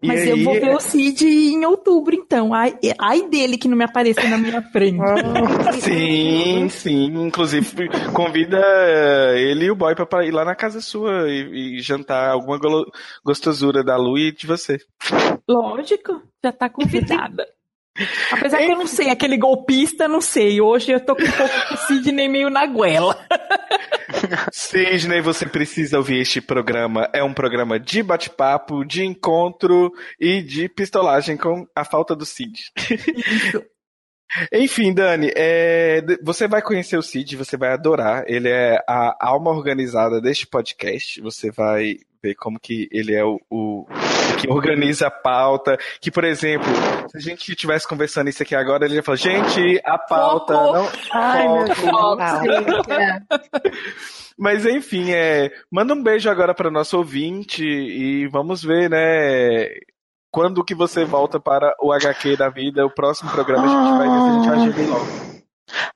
Speaker 2: Mas aí... eu vou ver o Cid em outubro, então. Ai, ai dele que não me apareceu na minha frente.
Speaker 1: sim, sim. Inclusive, convida ele e o boy pra ir lá na casa sua e, e jantar alguma gostosura da Lu e de você.
Speaker 2: Lógico, já tá convidada. <laughs> Apesar que eu não sei, aquele golpista, não sei. Hoje eu tô com um pouco de Sidney meio na goela.
Speaker 1: Sidney, você precisa ouvir este programa. É um programa de bate-papo, de encontro e de pistolagem com a falta do Cid. Enfim, Dani, é, você vai conhecer o Cid, você vai adorar. Ele é a alma organizada deste podcast. Você vai ver como que ele é o, o que organiza a pauta. Que, por exemplo, se a gente estivesse conversando isso aqui agora, ele ia falar, gente, a pauta oh, não.
Speaker 4: Ai, meu Deus. <laughs>
Speaker 1: Mas enfim, é, manda um beijo agora para nosso ouvinte e vamos ver, né? Quando que você volta para o HQ da vida, o próximo programa a gente vai ver se a gente agenda logo.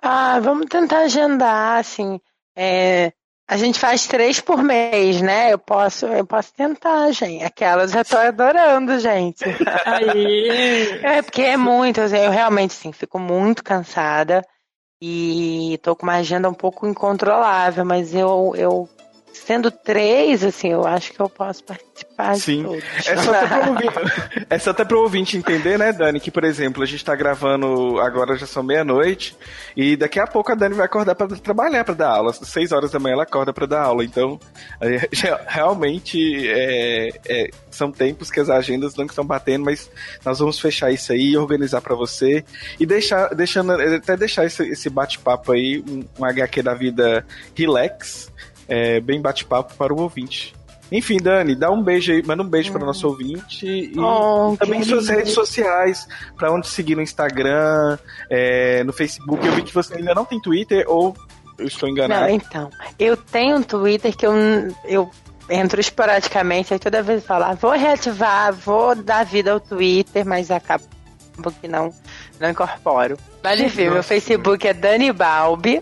Speaker 4: Ah, vamos tentar agendar, assim. É, a gente faz três por mês, né? Eu posso, eu posso tentar, gente. Aquelas já tô adorando, gente.
Speaker 2: Aí.
Speaker 4: É porque é muito, eu realmente sim, fico muito cansada e tô com uma agenda um pouco incontrolável, mas eu, eu sendo três, assim, eu acho que eu posso participar
Speaker 1: Sim.
Speaker 4: de todos.
Speaker 1: É só, até pro ouvinte, é só até pro ouvinte entender, né, Dani, que, por exemplo, a gente tá gravando agora já são meia-noite e daqui a pouco a Dani vai acordar para trabalhar, para dar aula. Às seis horas da manhã ela acorda para dar aula. Então, <laughs> é, realmente é, é, são tempos que as agendas não estão batendo, mas nós vamos fechar isso aí, organizar para você e deixar, deixando, até deixar esse, esse bate-papo aí, um, um HQ da vida relax, é, bem bate-papo para o ouvinte. Enfim, Dani, dá um beijo aí, manda um beijo para o nosso ouvinte e oh, também suas redes sociais, para onde seguir no Instagram, é, no Facebook. Eu vi que você ainda não tem Twitter ou eu estou enganado?
Speaker 4: Não, então. Eu tenho um Twitter que eu, eu entro esporadicamente, aí toda vez eu falo, ah, vou reativar, vou dar vida ao Twitter, mas acabo que não, não incorporo. Vale ver, meu Facebook é Dani Balbi.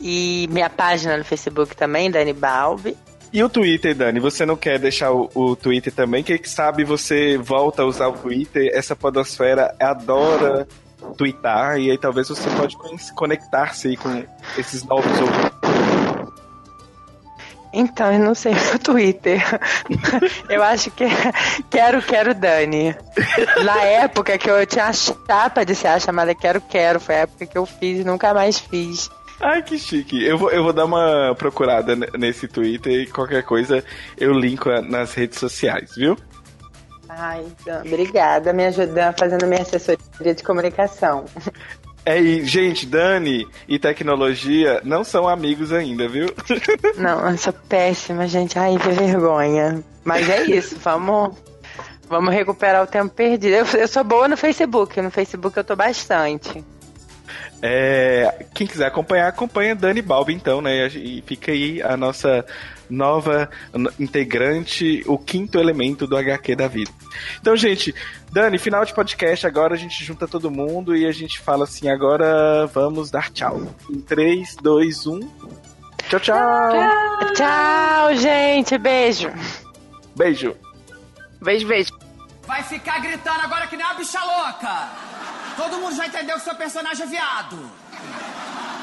Speaker 4: E minha página no Facebook também, Dani Balbi.
Speaker 1: E o Twitter, Dani? Você não quer deixar o, o Twitter também? Quem sabe você volta a usar o Twitter? Essa podosfera adora twittar e aí talvez você pode conectar-se com esses novos ouvintes.
Speaker 4: Então, eu não sei o Twitter. <laughs> eu acho que quero, quero Dani. Na época que eu tinha a chapa de ser a chamada Quero, Quero, foi a época que eu fiz e nunca mais fiz.
Speaker 1: Ai, que chique. Eu vou, eu vou dar uma procurada nesse Twitter e qualquer coisa eu linko nas redes sociais, viu?
Speaker 4: Ai, então, obrigada, me ajudando, fazendo minha assessoria de comunicação.
Speaker 1: É, e, gente, Dani e tecnologia não são amigos ainda, viu? <laughs>
Speaker 4: Não, eu sou péssima, gente. Ai, que vergonha. Mas é isso, vamos, vamos recuperar o tempo perdido. Eu, eu sou boa no Facebook, no Facebook eu tô bastante.
Speaker 1: É, quem quiser acompanhar, acompanha Dani Balbi, então, né? E fica aí a nossa nova integrante, o quinto elemento do HQ da vida. Então, gente, Dani, final de podcast, agora a gente junta todo mundo e a gente fala assim, agora vamos dar tchau. Em 3, 2, 1. Tchau, tchau.
Speaker 4: Tchau, tchau gente. Beijo.
Speaker 1: Beijo.
Speaker 3: Beijo, beijo.
Speaker 5: Vai ficar gritando agora que nem uma bicha louca. Todo mundo já entendeu que seu personagem é viado.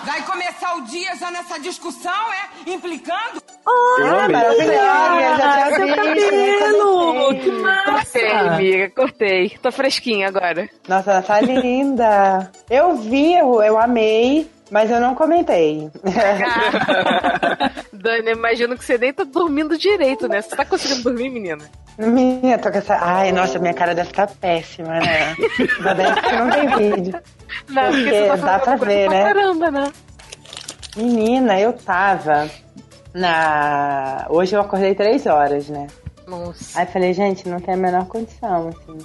Speaker 5: Vai começar o dia já nessa discussão, é? Implicando?
Speaker 4: Ah, maravilhosa, já tinha
Speaker 2: cabelo! Que massa!
Speaker 3: Cortei, amiga, cortei. Tô fresquinha agora.
Speaker 4: Nossa, ela tá linda. Eu vi, eu, eu amei. Mas eu não comentei. <laughs>
Speaker 3: Dani, imagino que você nem tá dormindo direito, né? Você tá conseguindo dormir, menina?
Speaker 4: Menina, tô com essa. Ai, nossa, minha cara deve estar péssima, né? Ainda bem que não tem vídeo.
Speaker 3: Não, porque, porque tá dá pra ver, né? Caramba, né?
Speaker 4: Menina, eu tava na. Hoje eu acordei três horas, né?
Speaker 3: Nossa.
Speaker 4: Aí falei, gente, não tem a menor condição, assim.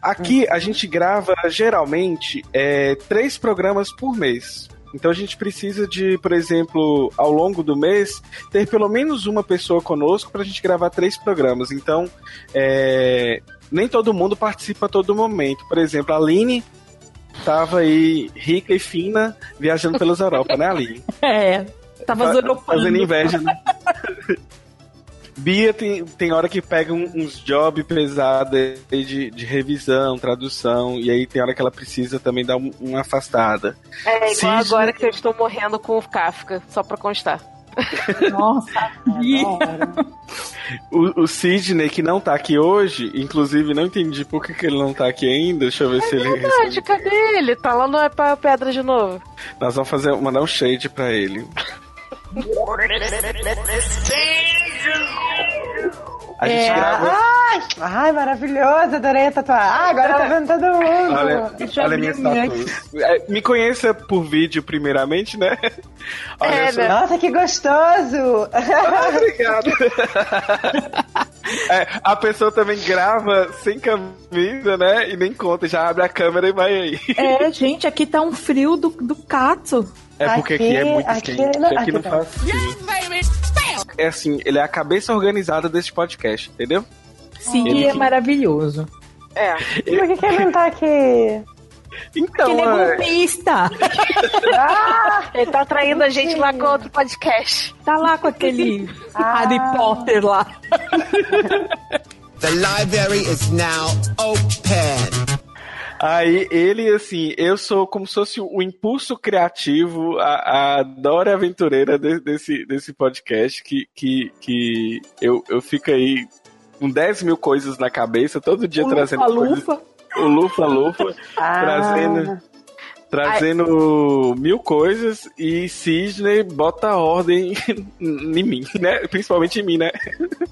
Speaker 1: Aqui a gente grava geralmente é, três programas por mês. Então a gente precisa de, por exemplo, ao longo do mês, ter pelo menos uma pessoa conosco para a gente gravar três programas. Então, é, nem todo mundo participa a todo momento. Por exemplo, a Aline tava aí rica e fina viajando pelas Europa, né, Aline? <laughs>
Speaker 2: É, tava
Speaker 1: Fazendo inveja, né? <laughs> Bia tem, tem hora que pega um, uns jobs pesados de, de revisão, tradução, e aí tem hora que ela precisa também dar um, uma afastada.
Speaker 3: É, igual agora que eu estou morrendo com o Kafka, só pra constar.
Speaker 2: Nossa, <laughs>
Speaker 1: o, o Sidney, que não tá aqui hoje, inclusive não entendi por que, que ele não tá aqui ainda. Deixa eu ver é se
Speaker 3: verdade,
Speaker 1: ele.
Speaker 3: Verdade, cadê ele? Tá lá no é pra Pedra de novo.
Speaker 1: Nós vamos fazer, mandar um shade pra ele. A gente é, grava.
Speaker 4: Ai, ai, maravilhoso, adorei a tatuagem. Ah, agora tá vendo todo mundo.
Speaker 1: Olha, olha minha é, Me conheça por vídeo, primeiramente, né? <laughs>
Speaker 4: Olha é? Nossa, que gostoso!
Speaker 1: Ah, <laughs> obrigado. <laughs> É, a pessoa também grava sem camisa, né? E nem conta, já abre a câmera e vai aí.
Speaker 2: É, gente, aqui tá um frio do, do cato.
Speaker 1: É porque aqui, aqui é muito aqui, quente. Aqui, aqui não faz frio. É assim, ele é a cabeça organizada desse podcast, entendeu?
Speaker 2: Sim, ele é que... maravilhoso.
Speaker 3: É.
Speaker 4: Por que, que ele não tá aqui?
Speaker 2: Então, ele é golpista.
Speaker 3: ah, ele tá traindo a gente lá com outro podcast.
Speaker 2: Tá lá com aquele ah. Harry Potter lá.
Speaker 6: The library is now open.
Speaker 1: Aí ele, assim, eu sou como se fosse o impulso criativo, a, a Dora Aventureira de, desse, desse podcast, que, que, que eu, eu fico aí com 10 mil coisas na cabeça, todo dia
Speaker 2: o
Speaker 1: trazendo
Speaker 2: lufa,
Speaker 1: coisas.
Speaker 2: Lufa.
Speaker 1: O Lufa Lufa, <laughs> ah. trazendo trazendo Ai. mil coisas e Sidney bota ordem <laughs> em mim, né? Principalmente em mim, né?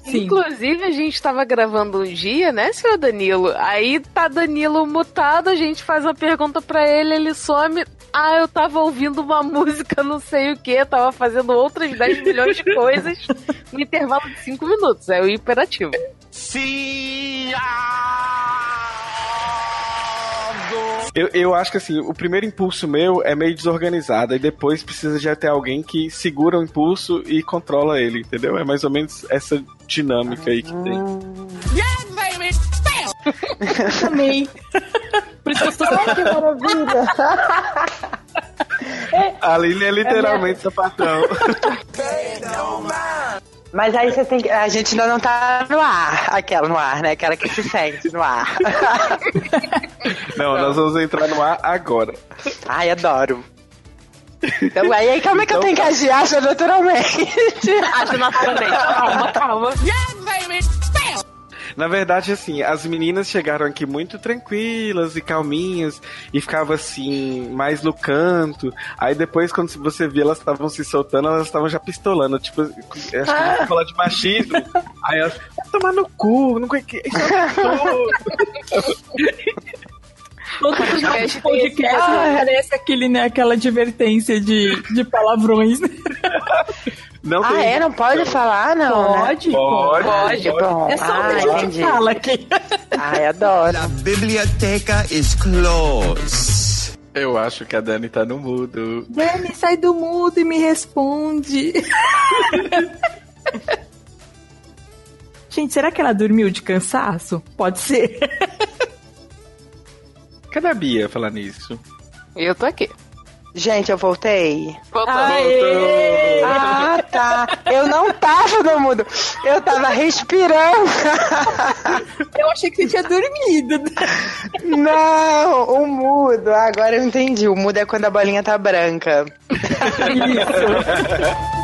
Speaker 3: Sim. Inclusive, a gente tava gravando um dia, né, senhor Danilo? Aí tá Danilo mutado, a gente faz uma pergunta para ele, ele some. Ah, eu tava ouvindo uma <laughs> música, não sei o que, tava fazendo outras 10 milhões de coisas no intervalo de 5 minutos. É o imperativo.
Speaker 5: Sim!
Speaker 1: Eu, eu acho que assim, o primeiro impulso meu é meio desorganizado, e depois precisa já ter alguém que segura o impulso e controla ele, entendeu? É mais ou menos essa dinâmica aí que tem. Yeah, baby! <laughs>
Speaker 2: Amei. Por isso que eu estou... que maravilha!
Speaker 1: A Lili é literalmente é sapatão. <laughs>
Speaker 4: Mas aí você tem que. A gente ainda não tá no ar, aquela no ar, né? Aquela que se sente no ar. <laughs>
Speaker 1: Não, nós vamos entrar no ar agora.
Speaker 4: Ai, adoro. Então, aí, como é que então, eu tenho que agir? Acha naturalmente.
Speaker 3: Acha naturalmente. Calma, calma. <laughs> Yeah!
Speaker 1: Na verdade, assim, as meninas chegaram aqui muito tranquilas e calminhas e ficava assim, mais no canto. Aí depois, quando você via elas estavam se soltando, elas estavam já pistolando. Tipo, acho que ah. falar de machismo. Aí elas, vai tomar no cu, não que. Isso é
Speaker 2: Todo podcast, podcast ah, parece aquele, né, aquela advertência de, de palavrões. <laughs>
Speaker 4: Não ah, é? Não pode falar, não?
Speaker 2: Pode,
Speaker 1: né? pode. Pode,
Speaker 2: pode. É só ah, a gente fala aqui. <laughs>
Speaker 4: Ai, adoro.
Speaker 6: A biblioteca is closed.
Speaker 1: Eu acho que a Dani tá no mudo.
Speaker 2: Dani, sai do mudo e me responde. <laughs> Gente, será que ela dormiu de cansaço? Pode ser.
Speaker 1: Cadê a Bia falar nisso?
Speaker 3: Eu tô aqui.
Speaker 4: Gente, eu voltei.
Speaker 3: Voltou.
Speaker 4: Aê! Ah, tá. Eu não tava no mudo. Eu tava respirando.
Speaker 2: Eu achei que você tinha dormido.
Speaker 4: Não, o mudo. Agora eu entendi. O mudo é quando a bolinha tá branca. Isso.